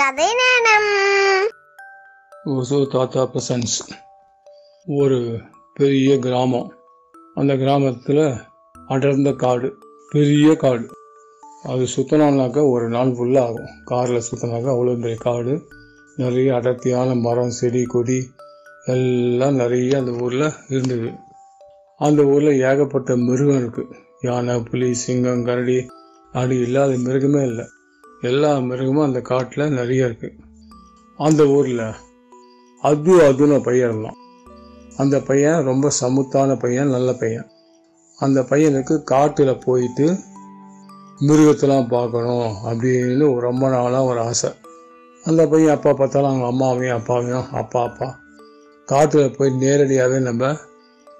கதை நேரம் ஒசூர் தாத்தா பிரசன்ஸ். ஒரு பெரிய கிராமம். அந்த கிராமத்தில் அடர்ந்த காடு பெரிய காடு. அது சுற்றினோம்னாக்கா ஒரு நாள் ஃபுல்லாக ஆகும். காரில் சுற்றினாக்கா அவ்வளோ பெரிய காடு. நிறைய அடர்த்தியான மரம் செடி கொடி எல்லாம் நிறைய அந்த ஊரில் இருந்தது. அந்த ஊரில் ஏகப்பட்ட மிருகம் இருக்குது யானை புலி சிங்கம் கரடி அப்படி இல்லாத மிருகமே இல்லை. எல்லா மிருகமும் அந்த காட்டில் நிறைய இருக்குது அந்த ஊரில் அது அதுன்னு பையன் இருந்தான். அந்த பையன் ரொம்ப சமுத்தான பையன் நல்ல பையன். அந்த பையனுக்கு காட்டில் போயிட்டு மிருகத்தெல்லாம் பார்க்கணும் அப்படின்னு ரொம்ப நாளாக ஒரு ஆசை. அந்த பையன் அப்பா பார்த்தாலும் அவங்க அம்மாவையும் அப்பாவையும் அப்பா அப்பா. காட்டில் போய் நேரடியாகவே நம்ம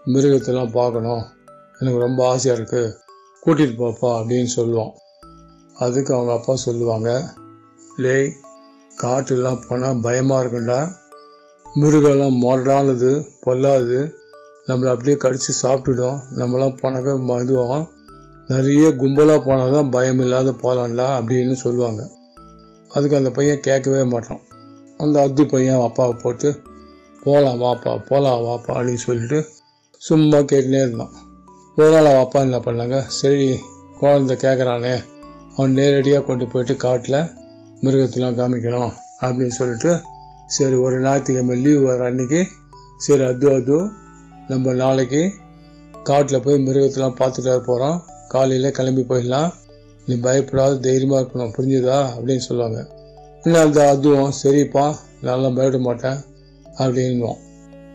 மிருகத்தெல்லாம் பார்க்கணும். எனக்கு ரொம்ப ஆசையாக இருக்குது கூட்டிகிட்டு போப்பா அப்படின்னு சொல்லுவான். அதுக்கு அவங்க அப்பா சொல்லுவாங்க லேய் காட்டுலாம் போனால் பயமாக இருக்குண்டா மிருகம்லாம் மொரடானது பொல்லாது நம்மளை அப்படியே கடிச்சு சாப்பிட்டுடும். நம்மளாம் போனாக்க மதுவோம் நிறைய கும்பலாக போனால் தான் பயம் இல்லாத போகலாம்டா அப்படின்னு சொல்லுவாங்க. அதுக்கு அந்த பையன் கேட்கவே மாட்டான். அந்த அத்தி பையன் அப்பாவை போட்டு போகலாம் வாப்பா போகலாம் வாப்பா அப்படின்னு சொல்லிட்டு சும்மா கேட்டுனே இருந்தான். ஒரு நாள் அப்பா என்ன பண்ணாங்க சரி குழந்தை கேட்குறானே அவன் நேரடியாக கொண்டு போயிட்டு காட்டில் மிருகத்தெலாம் காமிக்கணும் அப்படின்னு சொல்லிட்டு சரி ஒரு ஞாயிற்றுக்கிழமை லீவ் வர அன்னைக்கு சரி அது அது நம்ம நாளைக்கு காட்டில் போய் மிருகத்தெலாம் பார்த்துட்டு வர போகிறோம் காலையில் கிளம்பி போயிடலாம். நீ பயப்படாத தைரியமாக இருக்கணும். புரிஞ்சுதா? அப்படின்னு சொல்லுவாங்க. இன்னும் அந்த அதுவும் சரிப்பா நல்லா பயப்பட மாட்டேன் அப்படின்வோம்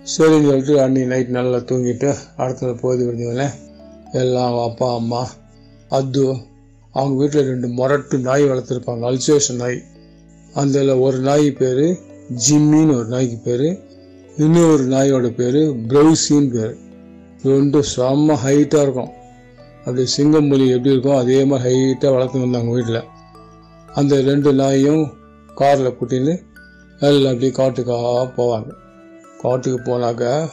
சரின்னு சொல்லிட்டு அன்னைக்கு நைட் நல்லா தூங்கிட்டு அடுத்த போது விடுஞ்சோடனே எல்லாம் அப்பா அம்மா அது அவங்க வீட்டில் ரெண்டு முரட்டு நாய் வளர்த்துருப்பாங்க. அல்சேஷன் நாய். அதில் ஒரு நாய் பேர் ஜிம்மின்னு ஒரு நாய்க்கு பேர். இன்னொரு நாயோட பேர் ப்ரௌசின்னு பேர். ரெண்டும் செம்ம ஹைட்டாக இருக்கும். அப்படி சிங்கம்புலி எப்படி இருக்கும் அதே மாதிரி ஹைட்டாக வளர்த்து வந்தாங்க வீட்டில். அந்த ரெண்டு நாயும் காரில் கூட்டின்னு எல்லாம் அப்படியே காட்டுக்காக போவாங்க. காட்டுக்கு போனாக்க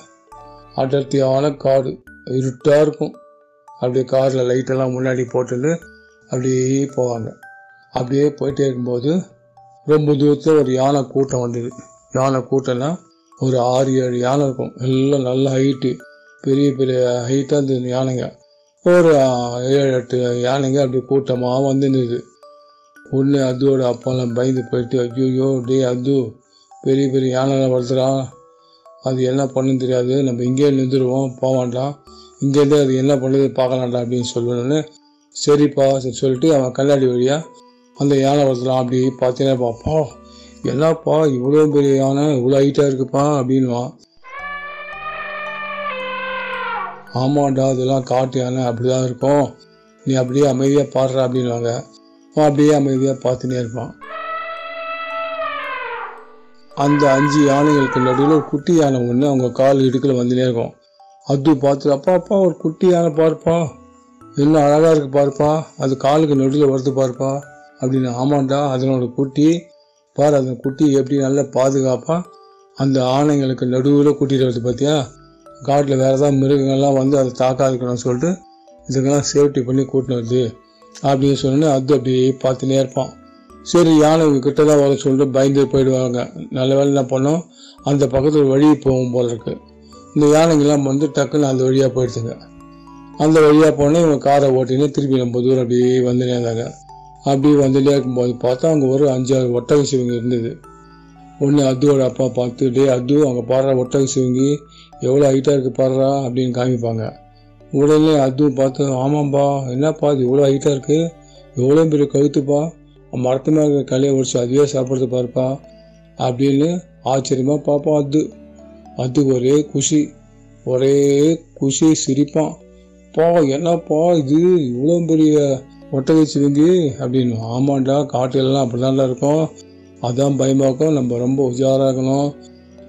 அடர்த்தியான காடு. இருட்டாக இருக்கும். அப்படியே காரில் லைட்டெல்லாம் முன்னாடி போட்டுன்னு அப்படியே போவாங்க. அப்படியே போயிட்டே இருக்கும்போது ரொம்ப தூரத்தில் ஒரு யானை கூட்டம் வந்தது. யானை கூட்டம்னா ஒரு ஆறு ஏழு யானை இருக்கும். எல்லாம் நல்ல ஹைட்டு பெரிய பெரிய ஹைட்டாக இருந்தது யானைங்க. ஒரு ஏழு எட்டு யானைங்க அப்படி கூட்டமாக வந்துருந்தது. ஒன்று அதோட அப்பாலாம் பயந்து போயிட்டு ஐயோ டே அது பெரிய பெரிய யானைலாம் வளர்த்துறான் அது என்ன பண்ணுன்னு தெரியாது. நம்ம இங்கேயே நின்றுடுவோம் போக வேண்டாம். இங்கேருந்து அது என்ன பண்ணுது பார்க்கலாம்டா அப்படின்னு சொல்லணும்னு சரிப்பா சரி சொல்லிட்டு அவன் கண்ணாடி வழியாக அந்த யானை வளர்த்துலாம் அப்படி பார்த்தீங்கன்னா பாப்பா என்னப்பா இவ்வளோ பெரிய யானை இவ்வளோ ஹைட்டாக இருக்குப்பா அப்படின்வான் ஆமாண்டா அதெல்லாம் காட்டு யானை அப்படிதான் இருக்கும். நீ அப்படியே அமைதியாக பாடுற அப்படின்வாங்க அவன் அப்படியே அமைதியாக பார்த்துனே இருப்பான். அந்த அஞ்சு யானைகளுக்கு நடுவில் ஒரு குட்டி யானை ஒன்று அவங்க கால் இடுக்கில் வந்துனே இருக்கும். அது பார்த்து அப்பா அப்பா ஒரு குட்டி யானை பாருப்பா. என்ன அழகாக இருக்கு பாருப்பா. அது காலுக்கு நடுவில் வருது பாருப்பா. அப்படின்னு ஆமாண்டா அதனோட குட்டி. பார் அந்த குட்டி எப்படி நல்லா பாதுகாப்பாக அந்த ஆணைங்களுக்கு நடுவில் கூட்டிகிட்டு வருது பார்த்தியா காட்டில் வேறு ஏதாவது மிருகங்கள்லாம் வந்து அதை தாக்காதுக்கணும்னு சொல்லிட்டு இதுக்கெல்லாம் சேஃப்டி பண்ணி கூட்டின்னு வருது. அப்படின்னு சொன்னோன்னே அது அப்படியே பார்த்துனே இருப்பான். சரி யானை கிட்ட தான் வர சொல்லிட்டு பயந்து போயிடுவாங்க. நல்ல வேலை என்ன பண்ணோம். அந்த பக்கத்தில் வழி போகும் போல இருக்குது இந்த யானைங்கெல்லாம் வந்து டக்குன்னு அந்த வழியாக போயிடுச்சுங்க அந்த வழியாக போனால் இவங்க காரை ஓட்டினே திருப்பி ரொம்ப தூரம் அப்படியே வந்துட்டே இருந்தாங்க அப்படியே வந்துட்டே இருக்கும்போது பார்த்தா அங்கே ஒரு அஞ்சாறு ஒட்டக சிவங்க இருந்தது. ஒன்று அதுவோட அப்பா பார்த்து டே அது அங்கே பாடுற ஒட்டக சிவங்கி எவ்வளோ ஹைட்டாக இருக்குது பாடுறா அப்படின்னு காமிப்பாங்க. உடனே அதுவும் பார்த்து ஆமாம்பா என்னப்பா இது இவ்வளோ ஹைட்டாக இருக்குது எவ்வளோ பெரிய கழுத்துப்பா? மரத்து மேலே இருக்கிற கலையை உடிச்சு அதுவே சாப்பிட்றது பாருப்பா அப்படின்னு ஆச்சரியமாக பார்ப்பான் அது. அதுக்கு ஒரே குஷி. ஒரே குஷி சிரிப்பான். பா என்னப்பா இது? இவ்வளோ பெரிய ஒட்டகை சிவங்கி அப்படின்னு ஆமாண்டா காட்டுலலாம் அப்படிதான்டா இருக்கும். அதான் பயமாக்கும் நம்ம ரொம்ப உஜாராக இருக்கணும்.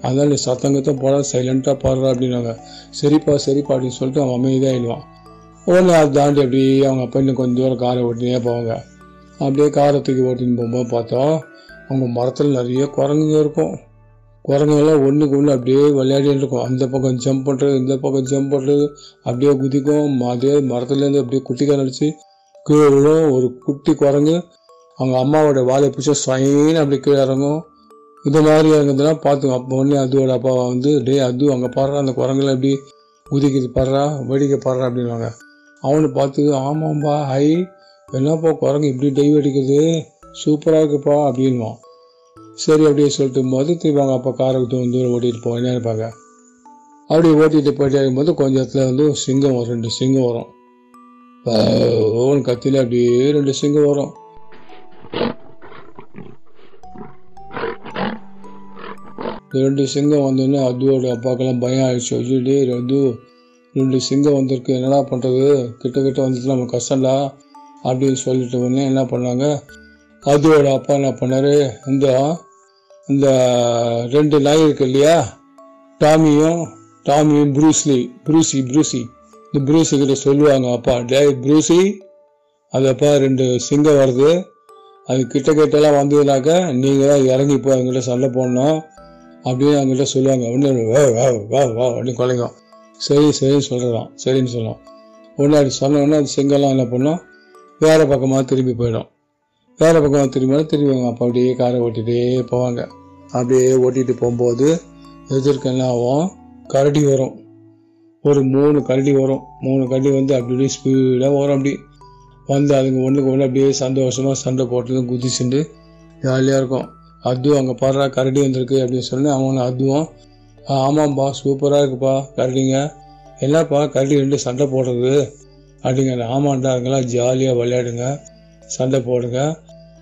அதான் நீ சத்தங்கத்தை போட சைலண்ட்டாக பாடுற அப்படின்னாங்க. சரிப்பா சரிப்பா அப்படின்னு சொல்லிட்டு அவன் அமைதியாகிடுவான் உடனே அதை தாண்டி அப்படியே அவங்க அப்பா இன்னும் கொஞ்சம் தூரம் காரை ஓட்டினே போவாங்க. அப்படியே காரை தூக்கி ஓட்டின்னு போகும்போது பார்த்தா அவங்க மரத்தில் நிறைய குரங்குங்க இருக்கும். குரங்குங்கெல்லாம் ஒன்றுக்கு ஒன்று அப்படியே விளையாடிட்டு இருக்கும். அந்த பக்கம் ஜம்ப் பண்ணுறது இந்த பக்கம் ஜம்ப் பண்ணுறது அப்படியே குதிக்கும். அதே மரத்துலேருந்து அப்படியே குட்டிக்கார அடிச்சு கீழே விழும். ஒரு குட்டி குரங்கு. அவங்க அம்மாவோட வாழை பிடிச்சா ஸ்வைன்னு அப்படி கீழே இறங்கும். இந்த மாதிரி இறங்குதுன்னா பார்த்து அப்போ உடனே அதுவோட அப்பா வந்து டே அது அங்கே பாடுறா அந்த குரங்குல எப்படி குதிக்குது பாடுறா வெடிக்க பாடுறா அப்படின்வாங்க அவனை பார்த்து ஆமாம்பா ஹை என்னப்பா குரங்கு இப்படி டைவ் அடிக்குது? சூப்பராக இருக்குப்பா அப்படின்வான் சரி அப்படியே சொல்லிட்டு போது திருப்பி அவங்க அப்பா காரை தூரம் தூரம் ஓட்டிகிட்டு போயினே இருப்பாங்க? அப்படியே ஓட்டிகிட்டு போயிட்டே இருக்கும்போது கொஞ்சம் இடத்துல வந்து சிங்கம் வரும் ரெண்டு சிங்கம் வரும். ஓன் கத்தியில் அப்படியே ரெண்டு சிங்கம் வரும். ரெண்டு சிங்கம் வந்தோடனே அதுவோட அப்பாக்கெல்லாம் பயம் ஆயிடுச்சு. ஐயோ ரது ரெண்டு சிங்கம் வந்திருக்கு. என்னடா பண்ணுறது கிட்ட கிட்ட வந்துட்டு நம்ம கஷ்டம்டா. அப்படின்னு சொல்லிட்டு உடனே என்ன பண்ணாங்க? அதுவோட அப்பா என்ன பண்ணார்? இந்த இந்த ரெண்டு நாய் இருக்கு இல்லையா? டாமியும் டாமியும் ப்ரூஸ்லி ப்ரூசி ப்ரூசி. இந்த ப்ரூஸ் கிட்ட சொல்லுவாங்க அப்பா டே ப்ரூசி அதப்பா ரெண்டு சிங்கம் வருது. அது கிட்ட கிட்டலாம் வந்ததுனாக்க நீங்கள் தான் இறங்கி போய் அவங்ககிட்ட சண்டை போடணும் அப்படின்னு அவங்ககிட்ட சொல்லுவாங்க. அப்படின்னு வா வா வா வா அப்படின்னு குலைக்கும். சரி சரின்னு சொல்கிறான் சரின்னு சொல்லலாம் உடனே அது சொன்ன அது சிங்கம்லாம் என்ன பண்ணும்? வேறு பக்கமாக திரும்பி போயிடும். வேறு பக்கம் திரும்பினா திரும்பி அவங்க அப்பா அப்படியே காரை ஓட்டிகிட்டே போவாங்க. அப்படியே ஓட்டிகிட்டு போகும்போது எதிர்க்க என்ன ஆகும் கரடி வரும். ஒரு மூணு கரடி வரும். மூணு கரடி வந்து அப்படி அப்படியே ஸ்பீடாக வரும் அப்படி. வந்து அதுங்க ஒன்றுக்கு ஒன்று அப்படியே சந்தோஷமாக சண்டை போட்டு குதிச்சுட்டு ஜாலியாக இருக்கும். அதுவும் அங்கே பாடுறா கரடி வந்திருக்கு அப்படின்னு சொல்லி அவனை அதுவும் ஆமாம்ப்பா ஆமாம்பா சூப்பராக இருக்குப்பா கரடிங்க. என்னப்பா கரடி ரெண்டு சண்டை போடுறது? அப்படிங்கிற ஆமாண்டா அங்கெல்லாம் ஜாலியாக விளையாடுங்க சண்டை போடுங்க.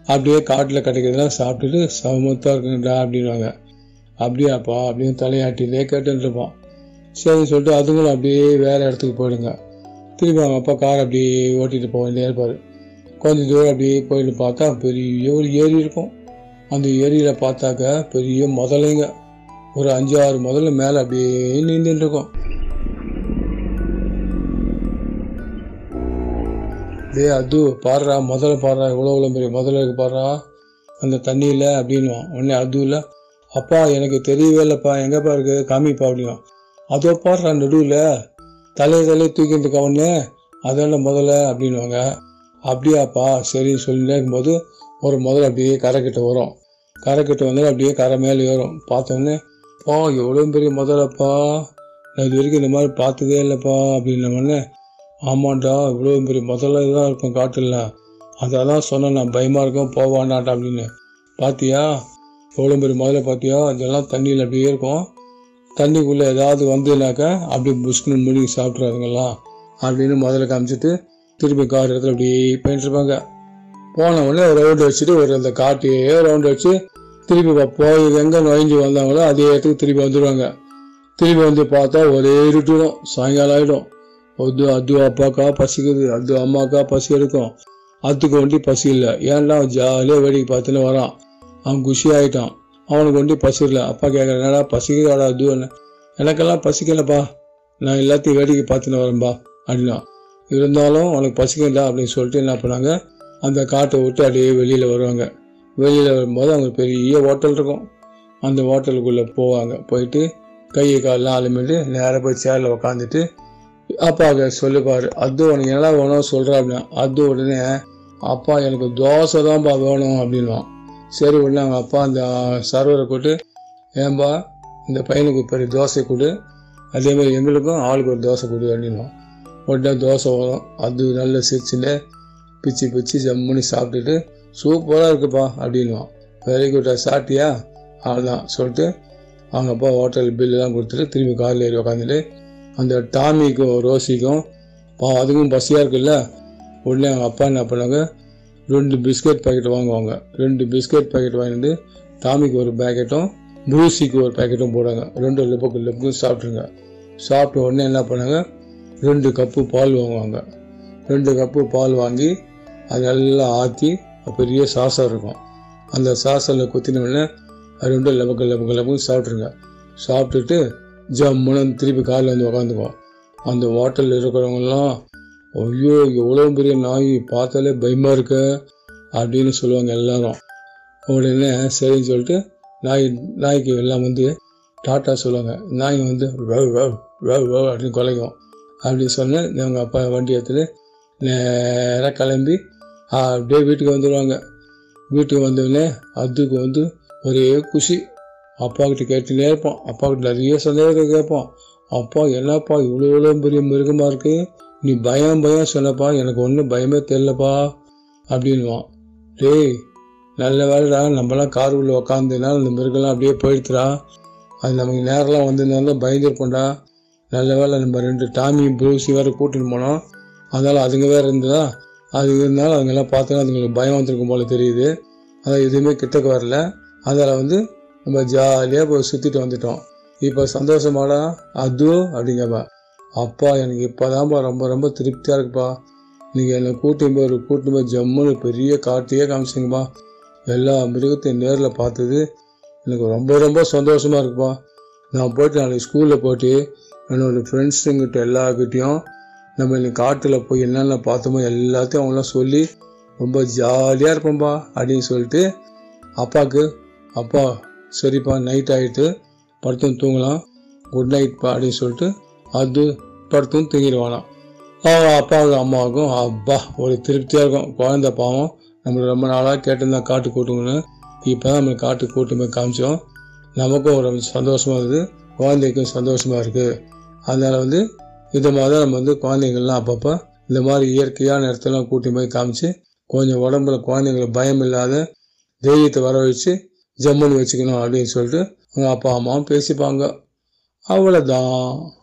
அப்படியே காட்டில் கிடைக்கிறதெல்லாம் சாப்பிட்டுட்டு சமத்தாக இருக்குங்கடா அப்படின்வாங்க அப்படியாப்பா அப்படின்னு தலையாட்டிலே கேட்டுட்டு சரி சரின்னு சொல்லிட்டு அதுங்களும் அப்படியே வேறு இடத்துக்கு போயிடுங்க. திருப்பி அவங்க அப்பா கார் அப்படியே ஓட்டிகிட்டு போக வேண்டிய இருப்பார். கொஞ்சம் தூரம் அப்படியே போயிட்டு பார்த்தா பெரிய ஒரு ஏரி இருக்கும். அந்த ஏரியில் பார்த்தாக்க பெரிய முதலைங்க. ஒரு அஞ்சு ஆறு முதல்ல மேலே அப்படியே நின்றுட்டு டே அது பாடுறா முதல்ல பாடுறா எவ்வளோ எவ்வளோ பெரிய முதல்ல இருக்கு பாடுறா அந்த தண்ணியில் அப்படின்வான் உடனே அது இல்லை. அப்பா எனக்கு தெரியவே இல்லைப்பா. எங்கேப்பா இருக்கு? காமிப்பா அப்படின்வான் அதோ பாடுறா நடுவில் தலையை தலையை தூக்கிட்டு கவனு அதெல்லாம் முதல்ல அப்படின்வாங்க அப்படியாப்பா சரின்னு சொல்லிட்டே இருக்கும்போது ஒரு முதல்ல அப்படியே கரை கிட்ட வரும். கரை கிட்ட வந்து அப்படியே கரை மேலே ஏறும். பார்த்தோன்னே பா எவ்வளோ பெரிய முதலப்பா. நான் இது வரைக்கும் இந்த மாதிரி பார்த்ததே இல்லைப்பா. அப்படின்னோடனே ஆமாண்டா இவ்வளோ பெரிய முதல்ல தான் இருக்கும் காட்டில் அதெல்லாம் சொன்னேன் நான் பயமாக இருக்கும் போவாண்டாட்டா அப்படின்னு. பார்த்தியா எவ்வளோ பெரிய முதல்ல பார்த்தியா அதெல்லாம் தண்ணியில் அப்படியே இருக்கும். தண்ணிக்குள்ளே ஏதாவது வந்ததுனாக்கா அப்படியே புஷ்குன்னு முழுகி சாப்பிட்றாதுங்களாம் அப்படின்னு முதல்ல காமிச்சிட்டு திருப்பி கார் இடத்துல அப்படியே போயிட்டுருப்பாங்க போன உடனே ஒரு ரவுண்டு வச்சுட்டு ஒரு அந்த காட்டையே ரவுண்டு வச்சு திருப்பி போய் எங்கே நுழைஞ்சு வந்தாங்களோ அதே இடத்துக்கு திருப்பி வந்துடுவாங்க திருப்பி வந்து பார்த்தா ஒரே இருட்டுடும் சாயங்காலம் ஆகிடும் அது அது அப்பாக்கா பசிக்குது அது அம்மாக்கா பசி எடுக்கும். அதுக்கு ஒண்டி பசி இல்லை. ஏன்டா அவன் ஜாலியாக வேடிக்கை பார்த்துன்னு வரான். அவன் குஷி ஆகிட்டான் அவனுக்கு ஒண்டி பசி இல்லை. அப்பா கேட்குறேன் என்னடா பசிக்குதாடா அது என்ன எனக்கெல்லாம் பசிக்கலப்பா. நான் எல்லாத்தையும் வேடிக்கை பார்த்துன்னு வரேன்பா அப்படின்னா இருந்தாலும் உனக்கு பசிக்கல அப்படின்னு சொல்லிட்டு என்ன பண்ணாங்க? அந்த காட்டை விட்டு அப்படியே வெளியில் வருவாங்க. வெளியில் வரும்போது அங்கே பெரிய ஹோட்டல் இருக்கும். அந்த ஹோட்டலுக்குள்ளே போவாங்க. போயிட்டு கையை காலெலாம் அலுமிட்டு நேராக போய் சேரில் உக்காந்துட்டு அப்பாவுக்கு சொல்லுப்பார் அது உனக்கு என்ன வேணும் சொல்கிறா அப்படின்னா அது உடனே அப்பா எனக்கு தோசை தான்ப்பா வேணும் அப்படின்வான் சரி உடனே அவங்க அப்பா அந்த சர்வரை கூட்டு ஏன்பா இந்த பையனுக்கு பெரிய தோசை கொடு. அதே மாதிரி எங்களுக்கும் ஆளுக்கு ஒரு தோசை கொடு அப்படின்வான் உடனே தோசை வரும். அது நல்ல சிரிச்சில் பிச்சு பிச்சு ஜம்முன்னு சாப்பிட்டுட்டு சூப்பராக இருக்குப்பா அப்படின்வான் வெரி குட்டா சாப்பிட்டியா? அவ்வளோதான் சொல்லிட்டு அவங்க அப்பா ஹோட்டல் பில்லுலாம் கொடுத்துட்டு திரும்பி காரில் ஏறி உக்காந்துட்டு அந்த டாமிக்கும் ரோசிக்கும் பாவம் அதுக்கும் பசியாக இருக்குல்ல? உடனே அவங்க அப்பா என்ன பண்ணாங்க? ரெண்டு பிஸ்கட் பாக்கெட் வாங்குவாங்க. ரெண்டு பிஸ்கட் பாக்கெட் வாங்கிட்டு டாமிக்கு ஒரு பேக்கெட்டும் ப்ரூசிக்கு ஒரு பேக்கெட்டும் போடுவாங்க. ரெண்டு லெப்புக்கு லெப்புக்கும் சாப்பிட்ருங்க சாப்பிட்ட உடனே என்ன பண்ணாங்க? ரெண்டு கப்பு பால் வாங்குவாங்க. ரெண்டு கப்பு பால் வாங்கி அது நல்லா ஆற்றி பெரிய சாசம் இருக்கும். அந்த சாசில் குத்தின உடனே ரெண்டு ரெண்டும் லெபக்கு லெபக்கு லெபக்கு சாப்பிட்ருங்க சாப்பிட்டுட்டு ஜம்முன்னு திருப்பி காரில் வந்து உக்காந்துக்குவோம் அந்த ஹோட்டலில் இருக்கிறவங்கலாம் ஐயோ எவ்வளோ பெரிய நாய் பார்த்தாலே பயமாக இருக்கு அப்படின்னு சொல்லுவாங்க எல்லாரும். உடனே சரின்னு சொல்லிட்டு நாய் நாய்க்கு எல்லாம் வந்து டாட்டா சொல்லுவாங்க. நாய் வந்து வவ் வவ் வவ் வவ் அப்படின்னு குலைக்கும். அப்படி சொன்னால் எங்கள் அப்பா வண்டி எடுத்துகிட்டு நேராக கிளம்பி அப்படியே வீட்டுக்கு வந்துடுவாங்க வீட்டுக்கு வந்தோடனே அதுக்கு வந்து ஒரே குஷி. அப்பாக்கிட்ட கேட்டுனே இருப்பான் அப்பா நிறைய சந்தேகத்தை கேட்போம் அப்பா என்னப்பா இவ்வளோ இவ்வளோ பெரிய மிருகமாக இருக்கு? நீ பயம் பயம் சொன்னப்பா. எனக்கு ஒன்றும் பயமே தெரிலப்பா அப்படின்வான் டேய் நல்ல வேலைடா. நம்மலாம் கார் உள்ள உக்காந்துனால அந்த மிருகம்லாம் அப்படியே போயிடுத்துடா அது நமக்கு நேரெலாம் வந்திருந்தாலும் பயந்துருப்போம்டா. நல்ல வேலை நம்ம ரெண்டு டாமி ப்ரூசி வேறு கூட்டின்னு போனோம். அதனால் அதுங்க வேறு இருந்ததா? அது இருந்தாலும் அதுங்கெல்லாம் பார்த்தோன்னா அதுங்களுக்கு பயம் வந்திருக்கும் போல தெரியுது. அதான் எதுவுமே கிட்டக்கு வரல. அதில் வந்து நம்ம ஜாலியாக போய் சுற்றிட்டு வந்துட்டோம். இப்போ சந்தோஷமாடா? அது அப்படிங்கப்பா. அப்பா எனக்கு இப்போதான்ப்பா ரொம்ப ரொம்ப திருப்தியாக இருக்குப்பா. நீங்கள் என்னை கூட்டின்னு போய் ஒரு கூட்டின்னு போய் ஜம்முன்னு பெரிய காட்டையே காமிச்சிங்கப்பா. எல்லா மிருகத்தையும் நேரில் பார்த்தது எனக்கு ரொம்ப ரொம்ப சந்தோஷமாக இருக்குப்பா. நான் போயிட்டு நாளைக்கு ஸ்கூலில் போயிட்டு என்னோடய ஃப்ரெண்ட்ஸுங்கிட்ட எல்லாருக்கிட்டேயும் நம்ம இன்னைக்கு காட்டில் போய் என்னென்ன பார்த்தோமோ எல்லாத்தையும் அவங்களாம் சொல்லி ரொம்ப ஜாலியாக இருப்போம்ப்பா அப்படின்னு சொல்லிட்டு அப்பாவுக்கு அப்பா சரிப்பா நைட் ஆகிட்டு படுத்தும் தூங்கலாம். குட் நைட்ப்பா அப்படின்னு சொல்லிட்டு அது படுத்தும் தூங்கிடுவானாம் அப்பாவுக்கும் அம்மாவுக்கும் அப்பா ஒரு திருப்தியாக இருக்கும். குழந்த பாவம். நம்மளுக்கு ரொம்ப நாளாக கேட்டிருந்தா காட்டு கூட்டுங்கன்னு. இப்போ தான் நம்ம காட்டு கூட்டு போய் காமிச்சோம். நமக்கும் ஒரு சந்தோஷமாக இருக்குது குழந்தைக்கும் சந்தோஷமாக இருக்குது அதனால் வந்து இது மாதிரி தான் நம்ம வந்து குழந்தைங்கள்லாம் அப்பப்போ இந்த மாதிரி இயற்கையான இடத்தெல்லாம் கூட்டி போய் காமிச்சு கொஞ்சம் உடம்புல குழந்தைங்களுக்கு பயம் இல்லாத தைரியத்தை வர வச்சு ஜம்முன்னு வச்சுக்கணும் அப்படின்னு சொல்லிட்டு அவங்க அப்பா அம்மாவும் பேசிப்பாங்க. அவ்வளோதான்